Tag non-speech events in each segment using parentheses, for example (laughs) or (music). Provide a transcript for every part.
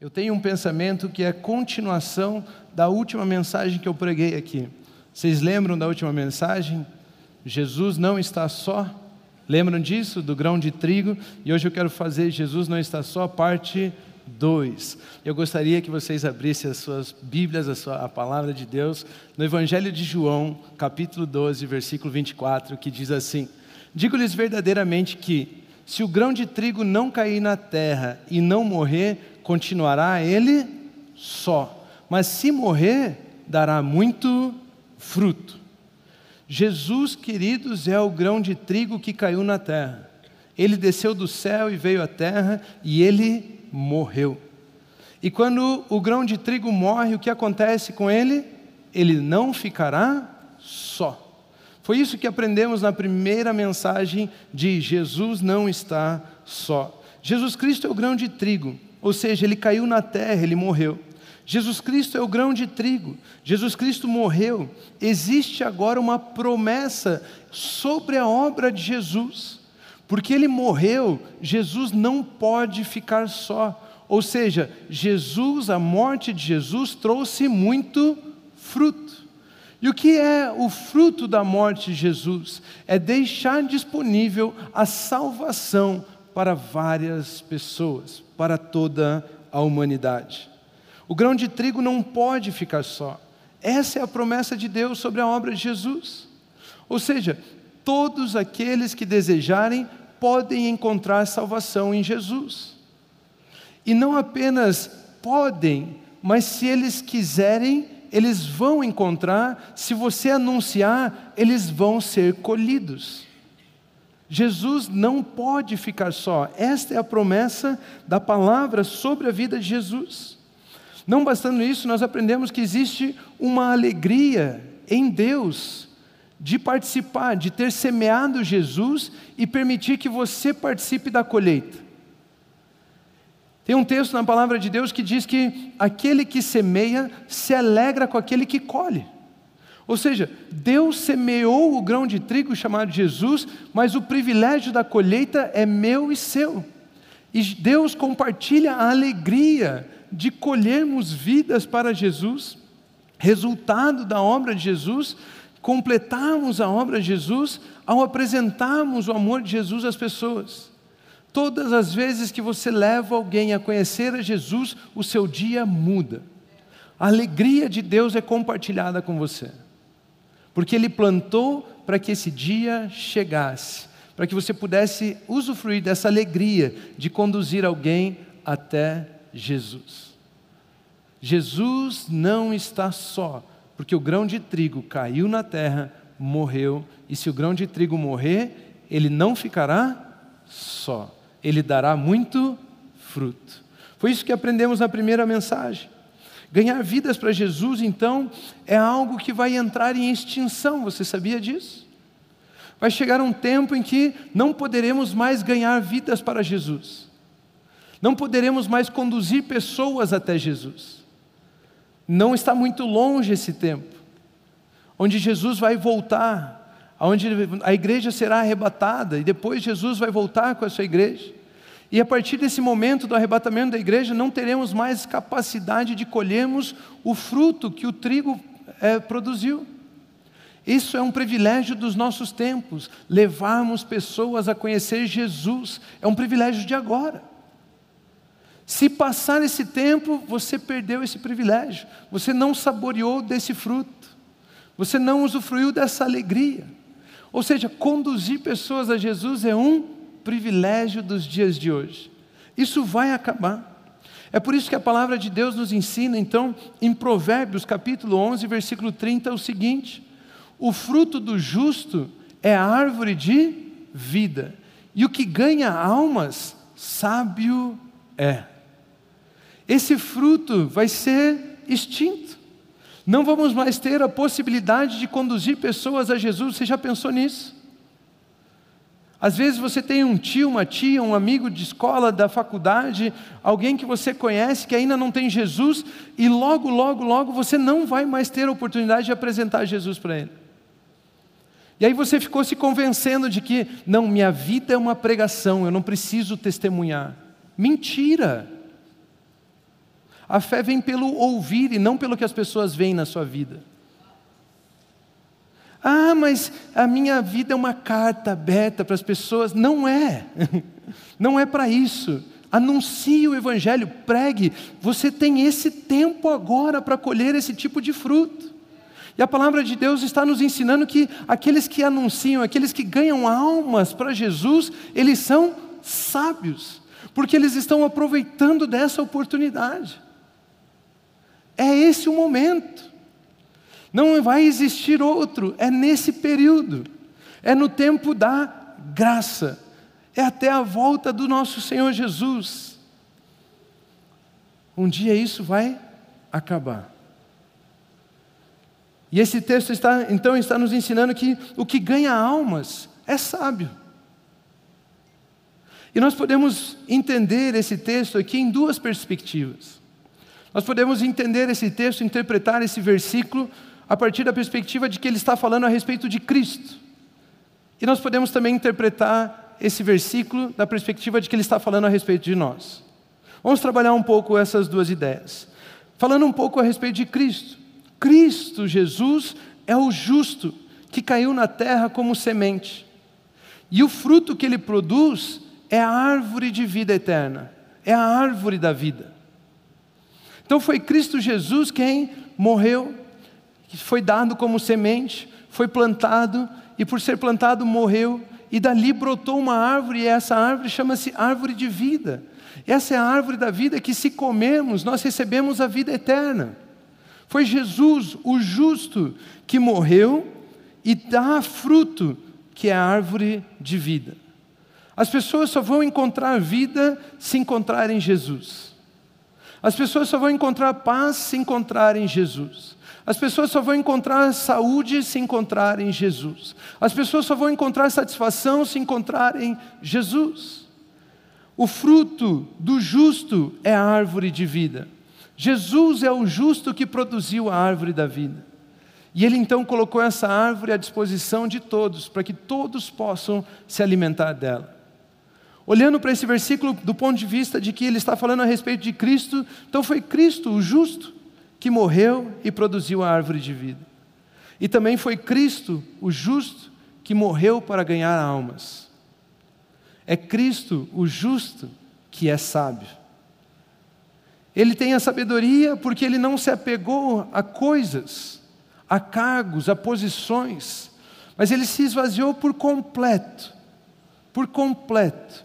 Eu tenho um pensamento que é continuação da última mensagem que eu preguei aqui. Vocês lembram da última mensagem? Jesus não está só. Lembram disso? Do grão de trigo? E hoje eu quero fazer Jesus não está só, parte 2. Eu gostaria que vocês abrissem as suas Bíblias, a, sua, a palavra de Deus, no Evangelho de João, capítulo 12, versículo 24, que diz assim: Digo-lhes verdadeiramente que, se o grão de trigo não cair na terra e não morrer, continuará ele só, mas se morrer, dará muito fruto. Jesus, queridos, é o grão de trigo que caiu na terra. Ele desceu do céu e veio à terra e ele morreu. E quando o grão de trigo morre, o que acontece com ele? Ele não ficará só. Foi isso que aprendemos na primeira mensagem de Jesus não está só. Jesus Cristo é o grão de trigo, ou seja, ele caiu na terra, ele morreu. Jesus Cristo é o grão de trigo, Jesus Cristo morreu. Existe agora uma promessa sobre a obra de Jesus. Porque ele morreu, Jesus não pode ficar só. Ou seja, Jesus, a morte de Jesus trouxe muito fruto. E o que é o fruto da morte de Jesus? É deixar disponível a salvação para várias pessoas, para toda a humanidade. O grão de trigo não pode ficar só. Essa é a promessa de Deus sobre a obra de Jesus. Ou seja, todos aqueles que desejarem podem encontrar salvação em Jesus. E não apenas podem, mas se eles quiserem, eles vão encontrar, se você anunciar, eles vão ser colhidos. Jesus não pode ficar só, esta é a promessa da palavra sobre a vida de Jesus. Não bastando isso, nós aprendemos que existe uma alegria em Deus de participar, de ter semeado Jesus e permitir que você participe da colheita. Tem um texto na palavra de Deus que diz que aquele que semeia se alegra com aquele que colhe. Ou seja, Deus semeou o grão de trigo chamado Jesus, mas o privilégio da colheita é meu e seu. E Deus compartilha a alegria de colhermos vidas para Jesus, resultado da obra de Jesus, completarmos a obra de Jesus ao apresentarmos o amor de Jesus às pessoas. Todas as vezes que você leva alguém a conhecer a Jesus, o seu dia muda. A alegria de Deus é compartilhada com você, porque Ele plantou para que esse dia chegasse, para que você pudesse usufruir dessa alegria de conduzir alguém até Jesus. Jesus não está só, porque o grão de trigo caiu na terra, morreu, e se o grão de trigo morrer, ele não ficará só, ele dará muito fruto. Foi isso que aprendemos na primeira mensagem. Ganhar vidas para Jesus, então, é algo que vai entrar em extinção, você sabia disso? Vai chegar um tempo em que não poderemos mais ganhar vidas para Jesus, não poderemos mais conduzir pessoas até Jesus. Não está muito longe esse tempo, onde Jesus vai voltar, onde a igreja será arrebatada e depois Jesus vai voltar com a sua igreja. E a partir desse momento do arrebatamento da igreja, não teremos mais capacidade de colhermos o fruto que o trigo é, produziu. Isso é um privilégio dos nossos tempos, levarmos pessoas a conhecer Jesus, é um privilégio de agora. Se passar esse tempo, você perdeu esse privilégio, você não saboreou desse fruto, você não usufruiu dessa alegria. Ou seja, conduzir pessoas a Jesus é um privilégio dos dias de hoje. Isso vai acabar. É por isso que a palavra de Deus nos ensina, então, em Provérbios capítulo 11, versículo 30, o seguinte: O fruto do justo é árvore de vida, e o que ganha almas, sábio é esse fruto vai ser extinto. Não vamos mais ter a possibilidade de conduzir pessoas a Jesus. Você já pensou nisso? Às vezes você tem um tio, uma tia, um amigo de escola, da faculdade, alguém que você conhece que ainda não tem Jesus, e logo, logo, logo você não vai mais ter a oportunidade de apresentar Jesus para ele. E aí você ficou se convencendo de que, não, minha vida é uma pregação, eu não preciso testemunhar. Mentira! A fé vem pelo ouvir e não pelo que as pessoas veem na sua vida. Ah, mas a minha vida é uma carta aberta para as pessoas. Não é. (laughs) Não é para isso. Anuncie o Evangelho, pregue. Você tem esse tempo agora para colher esse tipo de fruto. E a palavra de Deus está nos ensinando que aqueles que anunciam, aqueles que ganham almas para Jesus, eles são sábios, porque eles estão aproveitando dessa oportunidade. É esse o momento. Não vai existir outro, é nesse período. É no tempo da graça. É até a volta do nosso Senhor Jesus. Um dia isso vai acabar. E esse texto está, então está nos ensinando que o que ganha almas é sábio. E nós podemos entender esse texto aqui em duas perspectivas. Nós podemos entender esse texto, interpretar esse versículo a partir da perspectiva de que ele está falando a respeito de Cristo. E nós podemos também interpretar esse versículo da perspectiva de que ele está falando a respeito de nós. Vamos trabalhar um pouco essas duas ideias. Falando um pouco a respeito de Cristo. Cristo Jesus é o justo que caiu na terra como semente. E o fruto que ele produz é a árvore de vida eterna, é a árvore da vida. Então foi Cristo Jesus quem morreu que foi dado como semente, foi plantado e por ser plantado morreu e dali brotou uma árvore e essa árvore chama-se árvore de vida. Essa é a árvore da vida que se comermos nós recebemos a vida eterna. Foi Jesus, o justo, que morreu e dá fruto, que é a árvore de vida. As pessoas só vão encontrar vida se encontrarem Jesus. As pessoas só vão encontrar paz se encontrarem Jesus. As pessoas só vão encontrar saúde se encontrarem Jesus. As pessoas só vão encontrar satisfação se encontrarem Jesus. O fruto do justo é a árvore de vida. Jesus é o justo que produziu a árvore da vida. E ele então colocou essa árvore à disposição de todos, para que todos possam se alimentar dela. Olhando para esse versículo do ponto de vista de que ele está falando a respeito de Cristo, então foi Cristo, o justo, que morreu e produziu a árvore de vida. E também foi Cristo, o justo, que morreu para ganhar almas. É Cristo, o justo, que é sábio. Ele tem a sabedoria porque ele não se apegou a coisas, a cargos, a posições, mas ele se esvaziou por completo, por completo,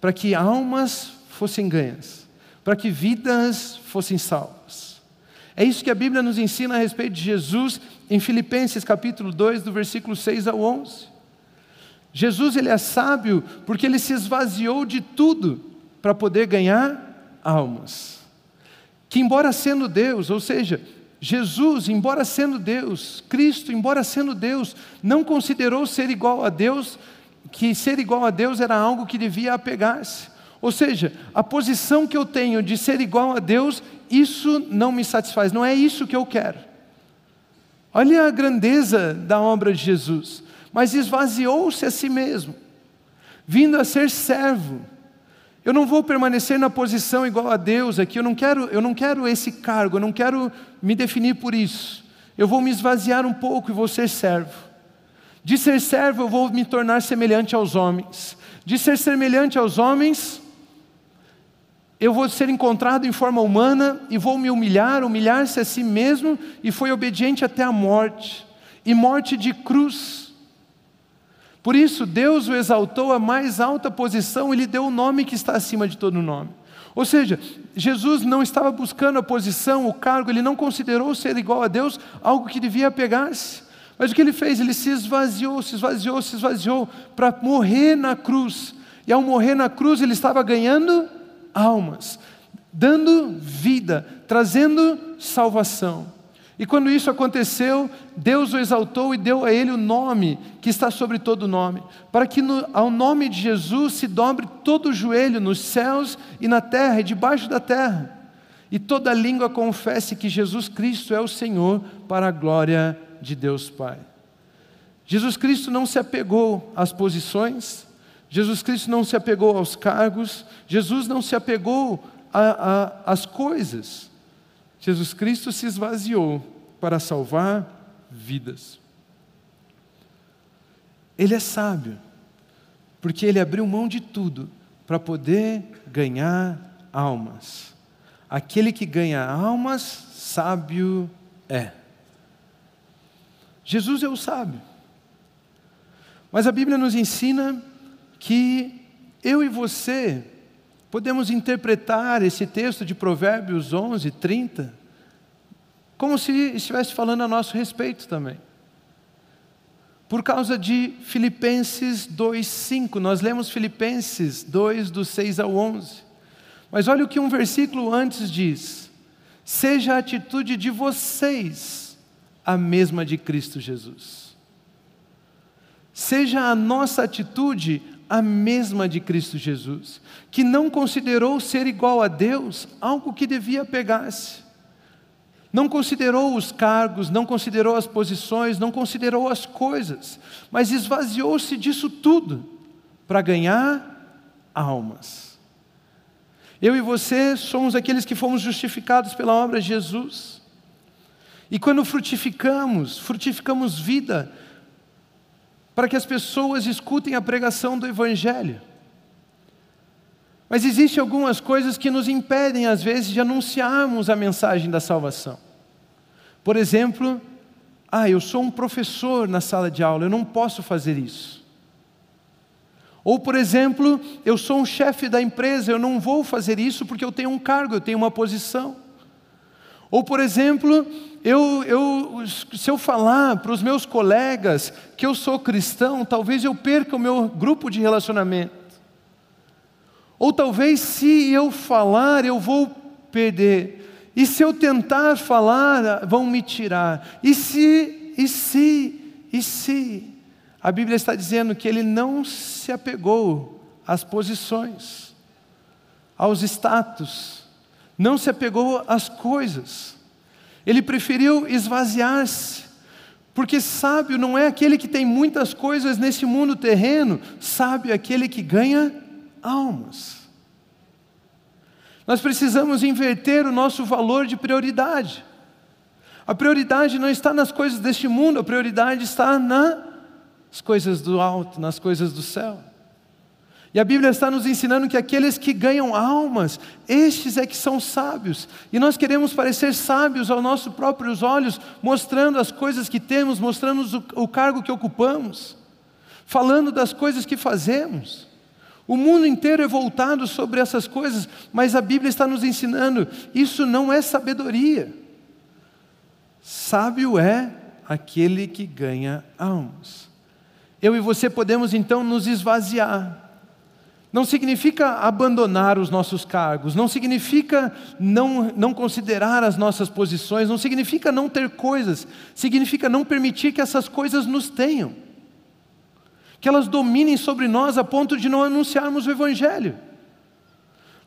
para que almas fossem ganhas, para que vidas fossem salvas. É isso que a Bíblia nos ensina a respeito de Jesus em Filipenses capítulo 2, do versículo 6 ao 11. Jesus ele é sábio porque ele se esvaziou de tudo para poder ganhar almas. Que embora sendo Deus, ou seja, Jesus, embora sendo Deus, Cristo, embora sendo Deus, não considerou ser igual a Deus, que ser igual a Deus era algo que devia apegar-se. Ou seja, a posição que eu tenho de ser igual a Deus, isso não me satisfaz, não é isso que eu quero. Olha a grandeza da obra de Jesus, mas esvaziou-se a si mesmo, vindo a ser servo. Eu não vou permanecer na posição igual a Deus aqui, eu não quero, eu não quero esse cargo, eu não quero me definir por isso. Eu vou me esvaziar um pouco e vou ser servo. De ser servo, eu vou me tornar semelhante aos homens. De ser semelhante aos homens, eu vou ser encontrado em forma humana e vou me humilhar, humilhar-se a si mesmo, e foi obediente até a morte e morte de cruz. Por isso, Deus o exaltou à mais alta posição e lhe deu o nome que está acima de todo nome. Ou seja, Jesus não estava buscando a posição, o cargo, ele não considerou ser igual a Deus algo que devia pegar-se. Mas o que ele fez? Ele se esvaziou, se esvaziou, se esvaziou para morrer na cruz. E ao morrer na cruz, ele estava ganhando almas, dando vida, trazendo salvação. E quando isso aconteceu, Deus o exaltou e deu a ele o nome que está sobre todo nome, para que no, ao nome de Jesus se dobre todo o joelho nos céus e na terra e debaixo da terra, e toda língua confesse que Jesus Cristo é o Senhor para a glória de Deus Pai. Jesus Cristo não se apegou às posições, Jesus Cristo não se apegou aos cargos, Jesus não se apegou às coisas, Jesus Cristo se esvaziou para salvar vidas. Ele é sábio, porque ele abriu mão de tudo para poder ganhar almas. Aquele que ganha almas, sábio é. Jesus é o sábio. Mas a Bíblia nos ensina que eu e você podemos interpretar esse texto de Provérbios 11, 30, como se estivesse falando a nosso respeito também. Por causa de Filipenses 2:5, nós lemos Filipenses 2 do 6 ao 11. Mas olha o que um versículo antes diz: Seja a atitude de vocês a mesma de Cristo Jesus. Seja a nossa atitude a mesma de Cristo Jesus, que não considerou ser igual a Deus algo que devia pegar-se não considerou os cargos, não considerou as posições, não considerou as coisas, mas esvaziou-se disso tudo para ganhar almas. Eu e você somos aqueles que fomos justificados pela obra de Jesus. E quando frutificamos, frutificamos vida para que as pessoas escutem a pregação do Evangelho. Mas existem algumas coisas que nos impedem, às vezes, de anunciarmos a mensagem da salvação. Por exemplo, ah, eu sou um professor na sala de aula, eu não posso fazer isso. Ou, por exemplo, eu sou um chefe da empresa, eu não vou fazer isso porque eu tenho um cargo, eu tenho uma posição. Ou, por exemplo, eu, eu, se eu falar para os meus colegas que eu sou cristão, talvez eu perca o meu grupo de relacionamento. Ou talvez se eu falar, eu vou perder. E se eu tentar falar, vão me tirar. E se, e se, e se. A Bíblia está dizendo que ele não se apegou às posições, aos status, não se apegou às coisas. Ele preferiu esvaziar-se, porque sábio não é aquele que tem muitas coisas nesse mundo terreno, sábio é aquele que ganha almas. Nós precisamos inverter o nosso valor de prioridade. A prioridade não está nas coisas deste mundo, a prioridade está nas coisas do alto, nas coisas do céu. E a Bíblia está nos ensinando que aqueles que ganham almas, estes é que são sábios. E nós queremos parecer sábios aos nossos próprios olhos, mostrando as coisas que temos, mostrando o cargo que ocupamos, falando das coisas que fazemos. O mundo inteiro é voltado sobre essas coisas, mas a Bíblia está nos ensinando: isso não é sabedoria. Sábio é aquele que ganha almas. Eu e você podemos então nos esvaziar. Não significa abandonar os nossos cargos, não significa não, não considerar as nossas posições, não significa não ter coisas, significa não permitir que essas coisas nos tenham que elas dominem sobre nós a ponto de não anunciarmos o Evangelho.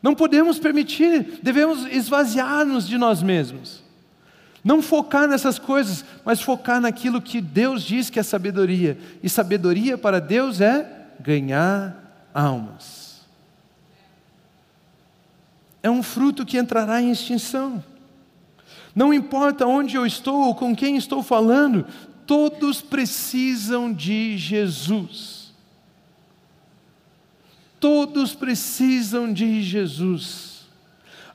Não podemos permitir, devemos esvaziar-nos de nós mesmos. Não focar nessas coisas, mas focar naquilo que Deus diz que é sabedoria. E sabedoria para Deus é ganhar almas. É um fruto que entrará em extinção. Não importa onde eu estou ou com quem estou falando, Todos precisam de Jesus. Todos precisam de Jesus.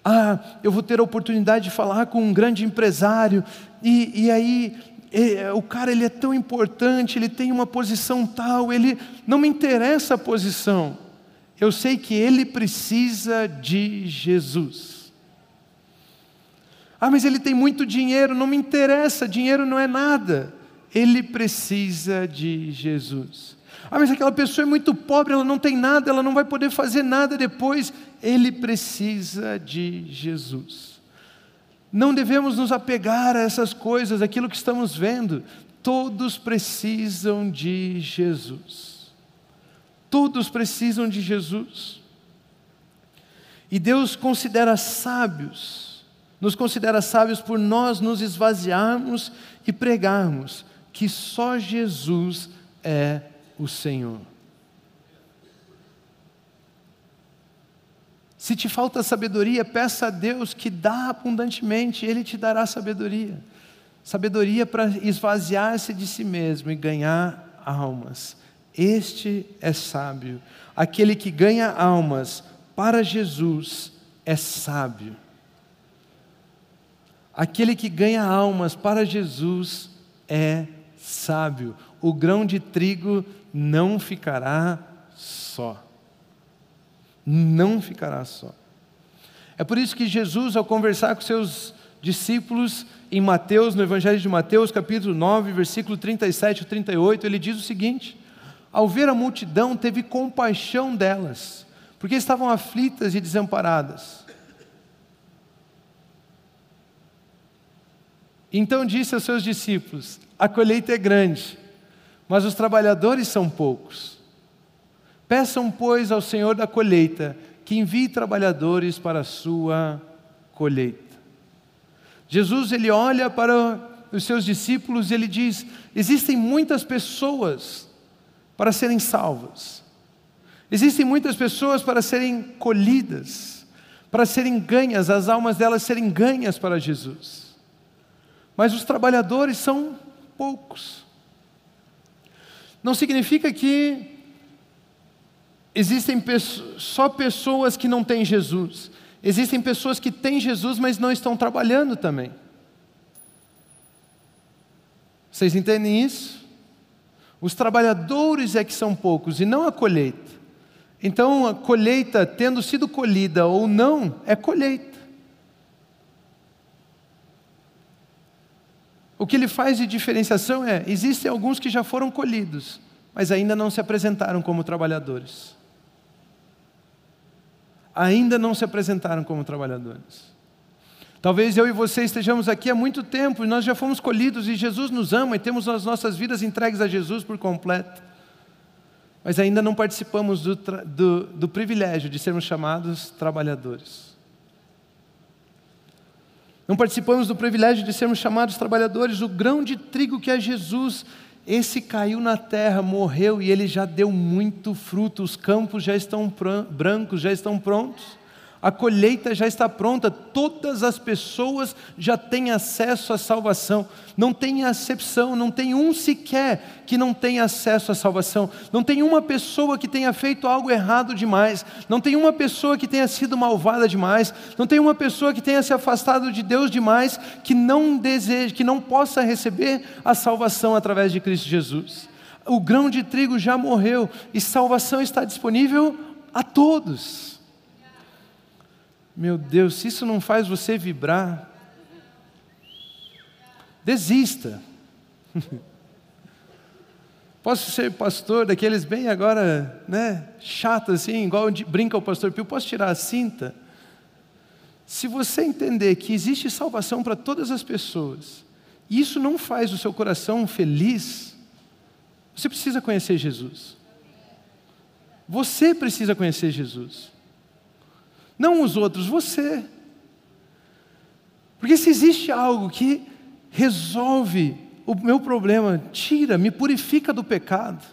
Ah, eu vou ter a oportunidade de falar com um grande empresário, e, e aí o cara ele é tão importante, ele tem uma posição tal, ele não me interessa a posição. Eu sei que ele precisa de Jesus. Ah, mas ele tem muito dinheiro, não me interessa, dinheiro não é nada ele precisa de Jesus. Ah, mas aquela pessoa é muito pobre, ela não tem nada, ela não vai poder fazer nada depois. Ele precisa de Jesus. Não devemos nos apegar a essas coisas, aquilo que estamos vendo. Todos precisam de Jesus. Todos precisam de Jesus. E Deus considera sábios, nos considera sábios por nós nos esvaziarmos e pregarmos que só Jesus é o Senhor. Se te falta sabedoria, peça a Deus que dá abundantemente, Ele te dará sabedoria. Sabedoria para esvaziar-se de si mesmo e ganhar almas. Este é sábio. Aquele que ganha almas para Jesus é sábio. Aquele que ganha almas para Jesus é sábio. O grão de trigo não ficará só. Não ficará só. É por isso que Jesus, ao conversar com seus discípulos em Mateus, no Evangelho de Mateus, capítulo 9, versículo 37 e 38, ele diz o seguinte: Ao ver a multidão, teve compaixão delas, porque estavam aflitas e desamparadas. Então disse aos seus discípulos: A colheita é grande, mas os trabalhadores são poucos. Peçam, pois, ao Senhor da colheita que envie trabalhadores para a sua colheita. Jesus ele olha para os seus discípulos e ele diz: existem muitas pessoas para serem salvas. Existem muitas pessoas para serem colhidas, para serem ganhas, as almas delas serem ganhas para Jesus. Mas os trabalhadores são poucos. Não significa que existem só pessoas que não têm Jesus. Existem pessoas que têm Jesus, mas não estão trabalhando também. Vocês entendem isso? Os trabalhadores é que são poucos e não a colheita. Então, a colheita, tendo sido colhida ou não, é colheita. O que ele faz de diferenciação é: existem alguns que já foram colhidos, mas ainda não se apresentaram como trabalhadores ainda não se apresentaram como trabalhadores. Talvez eu e você estejamos aqui há muito tempo e nós já fomos colhidos e Jesus nos ama e temos as nossas vidas entregues a Jesus por completo. Mas ainda não participamos do, do, do privilégio de sermos chamados trabalhadores. Não participamos do privilégio de sermos chamados trabalhadores. O grão de trigo que é Jesus esse caiu na terra, morreu e ele já deu muito fruto, os campos já estão brancos, já estão prontos, a colheita já está pronta, todas as pessoas já têm acesso à salvação, não tem acepção, não tem um sequer que não tenha acesso à salvação, não tem uma pessoa que tenha feito algo errado demais, não tem uma pessoa que tenha sido malvada demais, não tem uma pessoa que tenha se afastado de Deus demais que não deseje, que não possa receber a salvação através de Cristo Jesus. O grão de trigo já morreu e salvação está disponível a todos. Meu Deus, se isso não faz você vibrar, desista. (laughs) Posso ser pastor daqueles bem agora, né, chato assim, igual brinca o pastor Pio, posso tirar a cinta? Se você entender que existe salvação para todas as pessoas, e isso não faz o seu coração feliz, você precisa conhecer Jesus. Você precisa conhecer Jesus. Não os outros, você. Porque se existe algo que resolve o meu problema, tira, me purifica do pecado,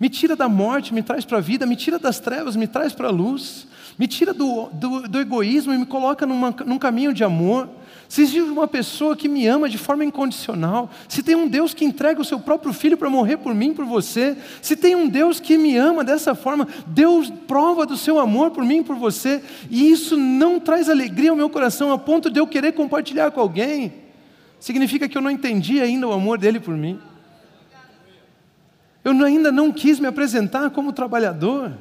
me tira da morte, me traz para a vida, me tira das trevas, me traz para a luz, me tira do, do, do, egoísmo e me coloca numa, num caminho de amor, se existe uma pessoa que me ama de forma incondicional, se tem um Deus que entrega o seu próprio filho para morrer por mim, por você, se tem um Deus que me ama dessa forma, Deus prova do seu amor por mim, por você, e isso não traz alegria ao meu coração a ponto de eu querer compartilhar com alguém, significa que eu não entendi ainda o amor dele por mim. Eu ainda não quis me apresentar como trabalhador.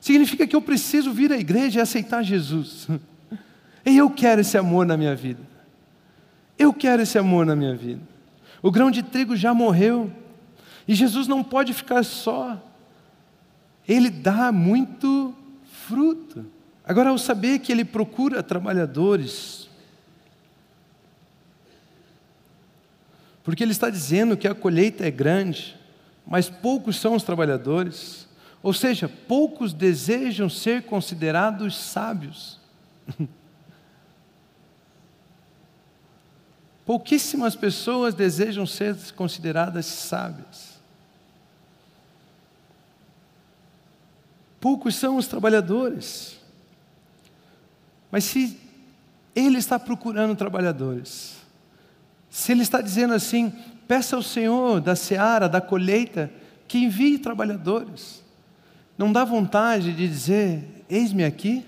Significa que eu preciso vir à igreja e aceitar Jesus. (laughs) E eu quero esse amor na minha vida. Eu quero esse amor na minha vida. O grão de trigo já morreu. E Jesus não pode ficar só. Ele dá muito fruto. Agora, ao saber que ele procura trabalhadores, porque ele está dizendo que a colheita é grande, mas poucos são os trabalhadores, ou seja, poucos desejam ser considerados sábios. (laughs) Pouquíssimas pessoas desejam ser consideradas sábias. Poucos são os trabalhadores. Mas se Ele está procurando trabalhadores, se Ele está dizendo assim, peça ao Senhor da seara, da colheita, que envie trabalhadores, não dá vontade de dizer, eis-me aqui?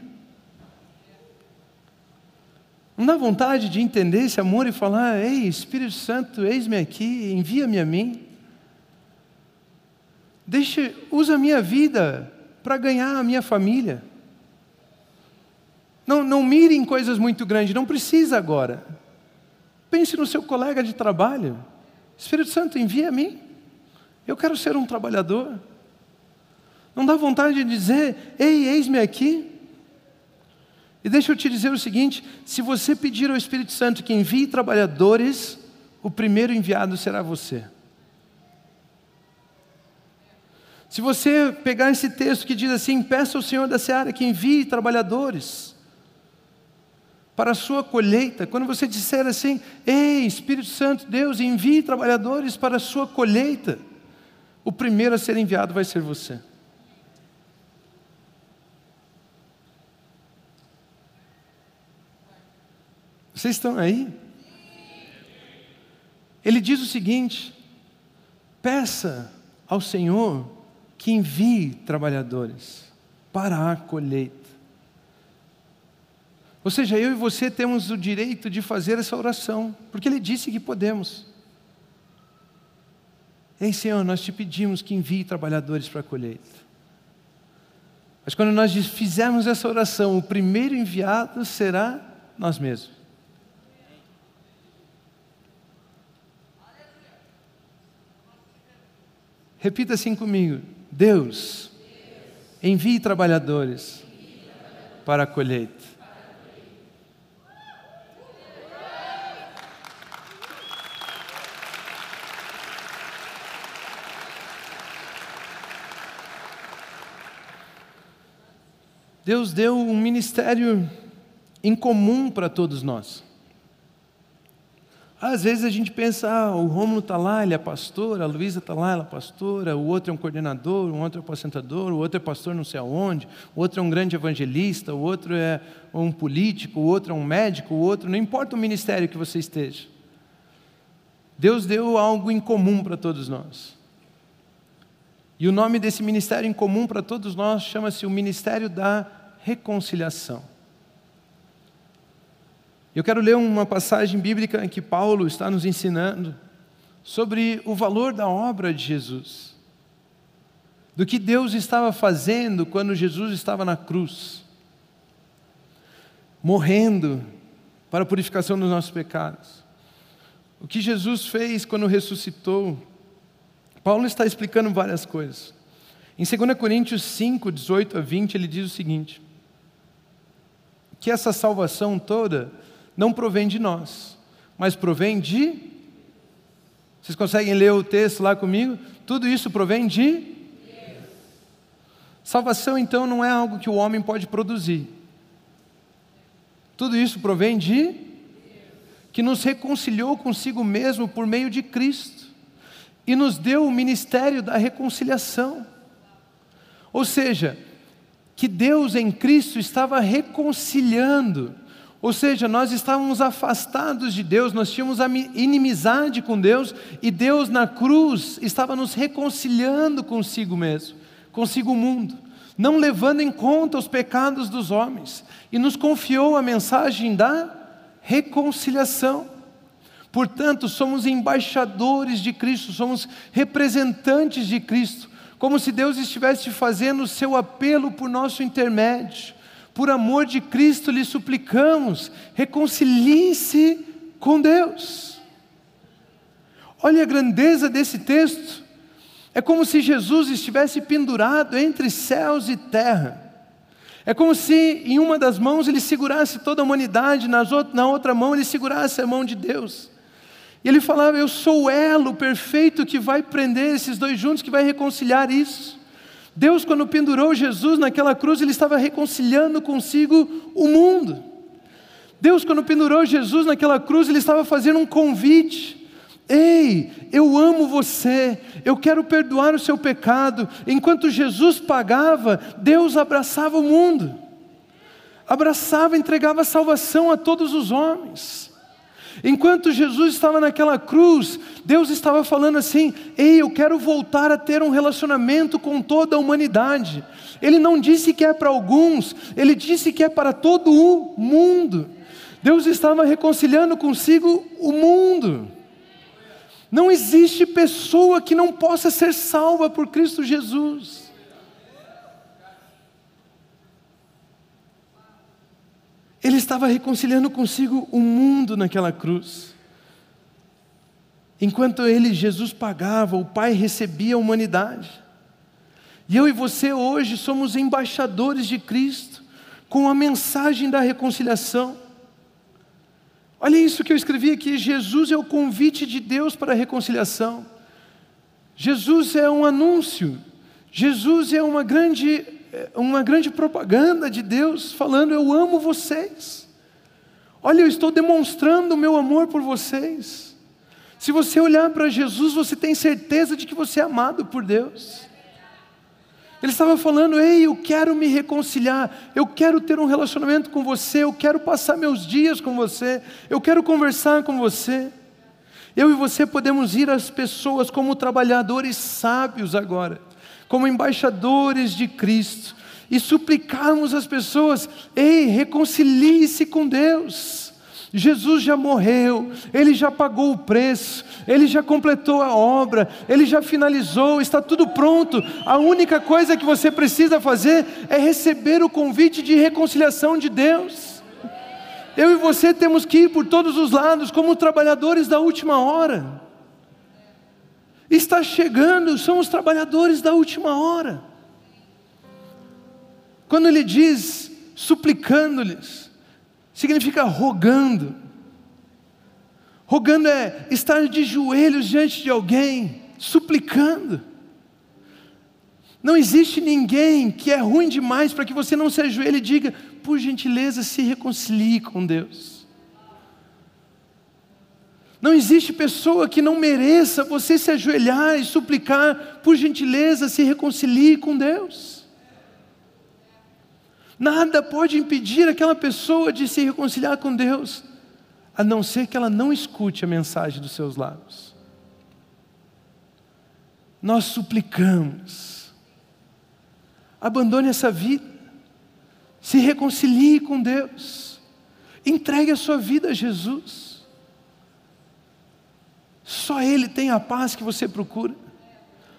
Não dá vontade de entender esse amor e falar: Ei, Espírito Santo, eis-me aqui, envia-me a mim. Deixe, usa a minha vida para ganhar a minha família. Não, não mire em coisas muito grandes, não precisa agora. Pense no seu colega de trabalho. Espírito Santo, envia a mim. Eu quero ser um trabalhador. Não dá vontade de dizer: Ei, eis-me aqui. E deixa eu te dizer o seguinte: se você pedir ao Espírito Santo que envie trabalhadores, o primeiro enviado será você. Se você pegar esse texto que diz assim: peça ao Senhor da seara que envie trabalhadores para a sua colheita, quando você disser assim: Ei, Espírito Santo, Deus, envie trabalhadores para a sua colheita, o primeiro a ser enviado vai ser você. Vocês estão aí? Ele diz o seguinte: peça ao Senhor que envie trabalhadores para a colheita. Ou seja, eu e você temos o direito de fazer essa oração, porque Ele disse que podemos. Ei, Senhor, nós te pedimos que envie trabalhadores para a colheita. Mas quando nós fizermos essa oração, o primeiro enviado será nós mesmos. Repita assim comigo: Deus, envie trabalhadores para a colheita. Deus deu um ministério em comum para todos nós. Às vezes a gente pensa, ah, o Rômulo está lá, ele é pastor, a Luísa está lá, ela é pastora, o outro é um coordenador, o outro é apacentador, o outro é pastor não sei aonde, o outro é um grande evangelista, o outro é um político, o outro é um médico, o outro, não importa o ministério que você esteja. Deus deu algo em comum para todos nós. E o nome desse ministério em comum para todos nós chama-se o Ministério da Reconciliação. Eu quero ler uma passagem bíblica em que Paulo está nos ensinando sobre o valor da obra de Jesus, do que Deus estava fazendo quando Jesus estava na cruz, morrendo para a purificação dos nossos pecados. O que Jesus fez quando ressuscitou. Paulo está explicando várias coisas. Em 2 Coríntios 5, 18 a 20, ele diz o seguinte: que essa salvação toda não provém de nós, mas provém de. Vocês conseguem ler o texto lá comigo? Tudo isso provém de. Salvação, então, não é algo que o homem pode produzir. Tudo isso provém de. Que nos reconciliou consigo mesmo por meio de Cristo e nos deu o ministério da reconciliação. Ou seja, que Deus em Cristo estava reconciliando ou seja, nós estávamos afastados de Deus, nós tínhamos inimizade com Deus, e Deus na cruz estava nos reconciliando consigo mesmo, consigo o mundo, não levando em conta os pecados dos homens, e nos confiou a mensagem da reconciliação. Portanto, somos embaixadores de Cristo, somos representantes de Cristo, como se Deus estivesse fazendo o seu apelo por nosso intermédio por amor de Cristo lhe suplicamos, reconcilie-se com Deus. Olha a grandeza desse texto. É como se Jesus estivesse pendurado entre céus e terra. É como se em uma das mãos ele segurasse toda a humanidade, na outra mão ele segurasse a mão de Deus. E ele falava: Eu sou o elo perfeito que vai prender esses dois juntos, que vai reconciliar isso. Deus, quando pendurou Jesus naquela cruz, Ele estava reconciliando consigo o mundo. Deus, quando pendurou Jesus naquela cruz, Ele estava fazendo um convite. Ei, eu amo você, eu quero perdoar o seu pecado. Enquanto Jesus pagava, Deus abraçava o mundo. abraçava, entregava salvação a todos os homens. Enquanto Jesus estava naquela cruz, Deus estava falando assim: Ei, eu quero voltar a ter um relacionamento com toda a humanidade. Ele não disse que é para alguns, ele disse que é para todo o mundo. Deus estava reconciliando consigo o mundo. Não existe pessoa que não possa ser salva por Cristo Jesus. Ele estava reconciliando consigo o mundo naquela cruz. Enquanto ele, Jesus, pagava, o Pai recebia a humanidade. E eu e você hoje somos embaixadores de Cristo, com a mensagem da reconciliação. Olha isso que eu escrevi aqui: Jesus é o convite de Deus para a reconciliação. Jesus é um anúncio. Jesus é uma grande uma grande propaganda de Deus falando: Eu amo vocês. Olha, eu estou demonstrando o meu amor por vocês. Se você olhar para Jesus, você tem certeza de que você é amado por Deus. Ele estava falando: Ei, eu quero me reconciliar, eu quero ter um relacionamento com você, eu quero passar meus dias com você, eu quero conversar com você. Eu e você podemos ir às pessoas como trabalhadores sábios agora como embaixadores de Cristo e suplicarmos às pessoas: ei, reconcilie-se com Deus. Jesus já morreu, Ele já pagou o preço, Ele já completou a obra, Ele já finalizou, está tudo pronto. A única coisa que você precisa fazer é receber o convite de reconciliação de Deus. Eu e você temos que ir por todos os lados como trabalhadores da última hora. Está chegando, são os trabalhadores da última hora. Quando ele diz suplicando-lhes, significa rogando. Rogando é estar de joelhos diante de alguém, suplicando. Não existe ninguém que é ruim demais para que você não se ajoelhe e diga, por gentileza, se reconcilie com Deus. Não existe pessoa que não mereça você se ajoelhar e suplicar, por gentileza, se reconcilie com Deus. Nada pode impedir aquela pessoa de se reconciliar com Deus, a não ser que ela não escute a mensagem dos seus lábios. Nós suplicamos, abandone essa vida, se reconcilie com Deus, entregue a sua vida a Jesus. Só Ele tem a paz que você procura.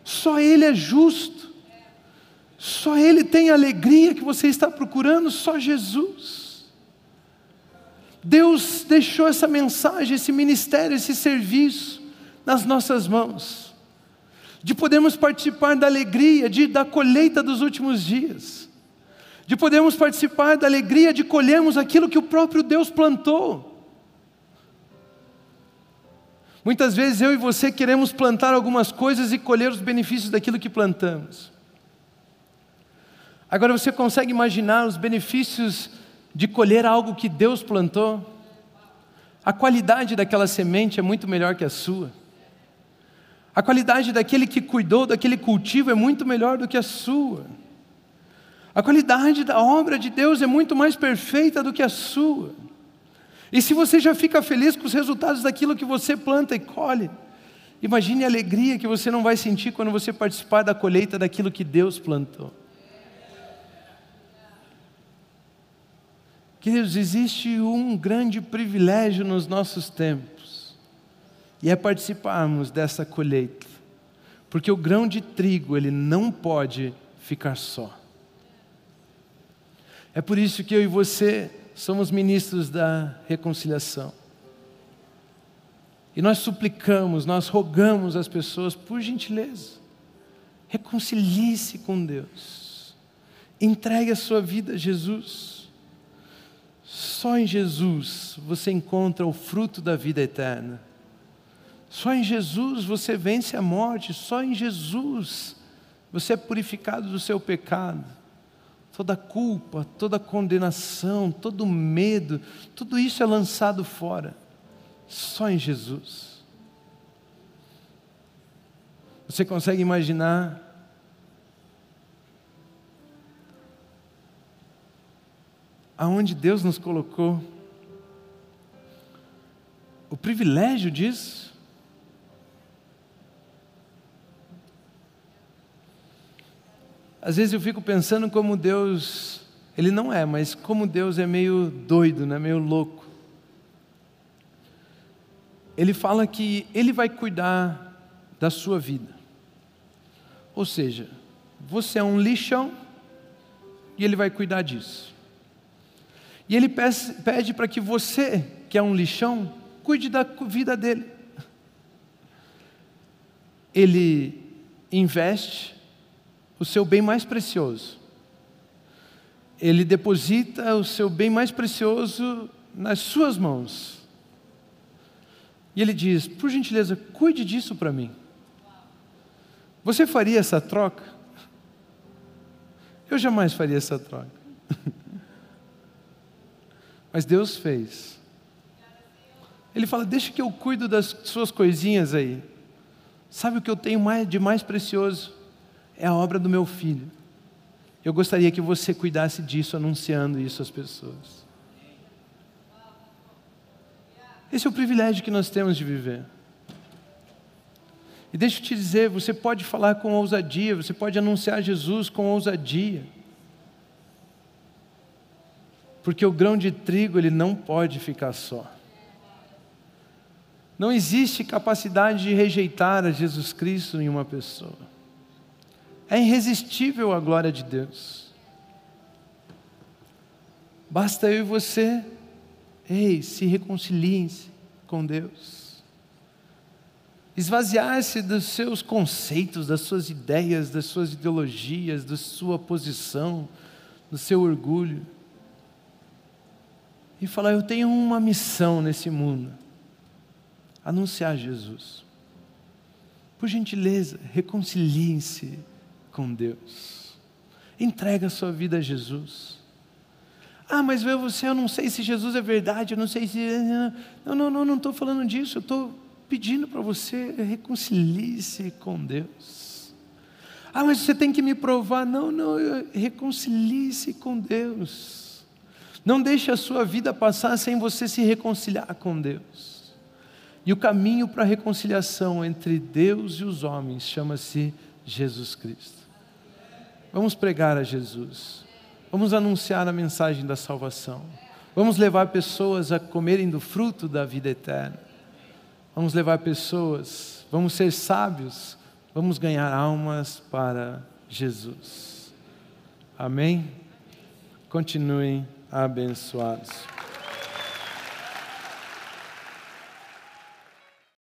Só Ele é justo. Só Ele tem a alegria que você está procurando. Só Jesus. Deus deixou essa mensagem, esse ministério, esse serviço nas nossas mãos. De podermos participar da alegria, de, da colheita dos últimos dias. De podermos participar da alegria de colhermos aquilo que o próprio Deus plantou. Muitas vezes eu e você queremos plantar algumas coisas e colher os benefícios daquilo que plantamos. Agora você consegue imaginar os benefícios de colher algo que Deus plantou? A qualidade daquela semente é muito melhor que a sua. A qualidade daquele que cuidou daquele cultivo é muito melhor do que a sua. A qualidade da obra de Deus é muito mais perfeita do que a sua. E se você já fica feliz com os resultados daquilo que você planta e colhe, imagine a alegria que você não vai sentir quando você participar da colheita daquilo que Deus plantou. Queridos, existe um grande privilégio nos nossos tempos, e é participarmos dessa colheita, porque o grão de trigo, ele não pode ficar só. É por isso que eu e você somos ministros da reconciliação. E nós suplicamos, nós rogamos às pessoas, por gentileza, reconcilie-se com Deus, entregue a sua vida a Jesus. Só em Jesus você encontra o fruto da vida eterna. Só em Jesus você vence a morte, só em Jesus você é purificado do seu pecado toda culpa, toda condenação, todo medo, tudo isso é lançado fora, só em Jesus. Você consegue imaginar aonde Deus nos colocou. O privilégio disso. Às vezes eu fico pensando como Deus, Ele não é, mas como Deus é meio doido, né? meio louco. Ele fala que Ele vai cuidar da sua vida. Ou seja, você é um lixão e Ele vai cuidar disso. E Ele pede para que você, que é um lixão, cuide da vida dele. Ele investe o seu bem mais precioso. Ele deposita o seu bem mais precioso nas suas mãos. E ele diz: por gentileza, cuide disso para mim. Você faria essa troca? Eu jamais faria essa troca. (laughs) Mas Deus fez. Ele fala: Deixa que eu cuido das suas coisinhas aí. Sabe o que eu tenho de mais precioso? É a obra do meu filho. Eu gostaria que você cuidasse disso, anunciando isso às pessoas. Esse é o privilégio que nós temos de viver. E deixa eu te dizer, você pode falar com ousadia, você pode anunciar Jesus com ousadia. Porque o grão de trigo ele não pode ficar só. Não existe capacidade de rejeitar a Jesus Cristo em uma pessoa. É irresistível a glória de Deus. Basta eu e você, ei, se reconciliem-se com Deus. Esvaziar-se dos seus conceitos, das suas ideias, das suas ideologias, da sua posição, do seu orgulho. E falar: Eu tenho uma missão nesse mundo anunciar Jesus. Por gentileza, reconciliem-se com Deus. Entrega a sua vida a Jesus. Ah, mas você, eu não sei se Jesus é verdade, eu não sei se. Não, não, não, não estou falando disso, eu estou pedindo para você reconcilie-se com Deus. Ah, mas você tem que me provar. Não, não, reconcilie-se com Deus. Não deixe a sua vida passar sem você se reconciliar com Deus. E o caminho para a reconciliação entre Deus e os homens chama-se Jesus Cristo. Vamos pregar a Jesus. Vamos anunciar a mensagem da salvação. Vamos levar pessoas a comerem do fruto da vida eterna. Vamos levar pessoas, vamos ser sábios, vamos ganhar almas para Jesus. Amém? Continuem abençoados.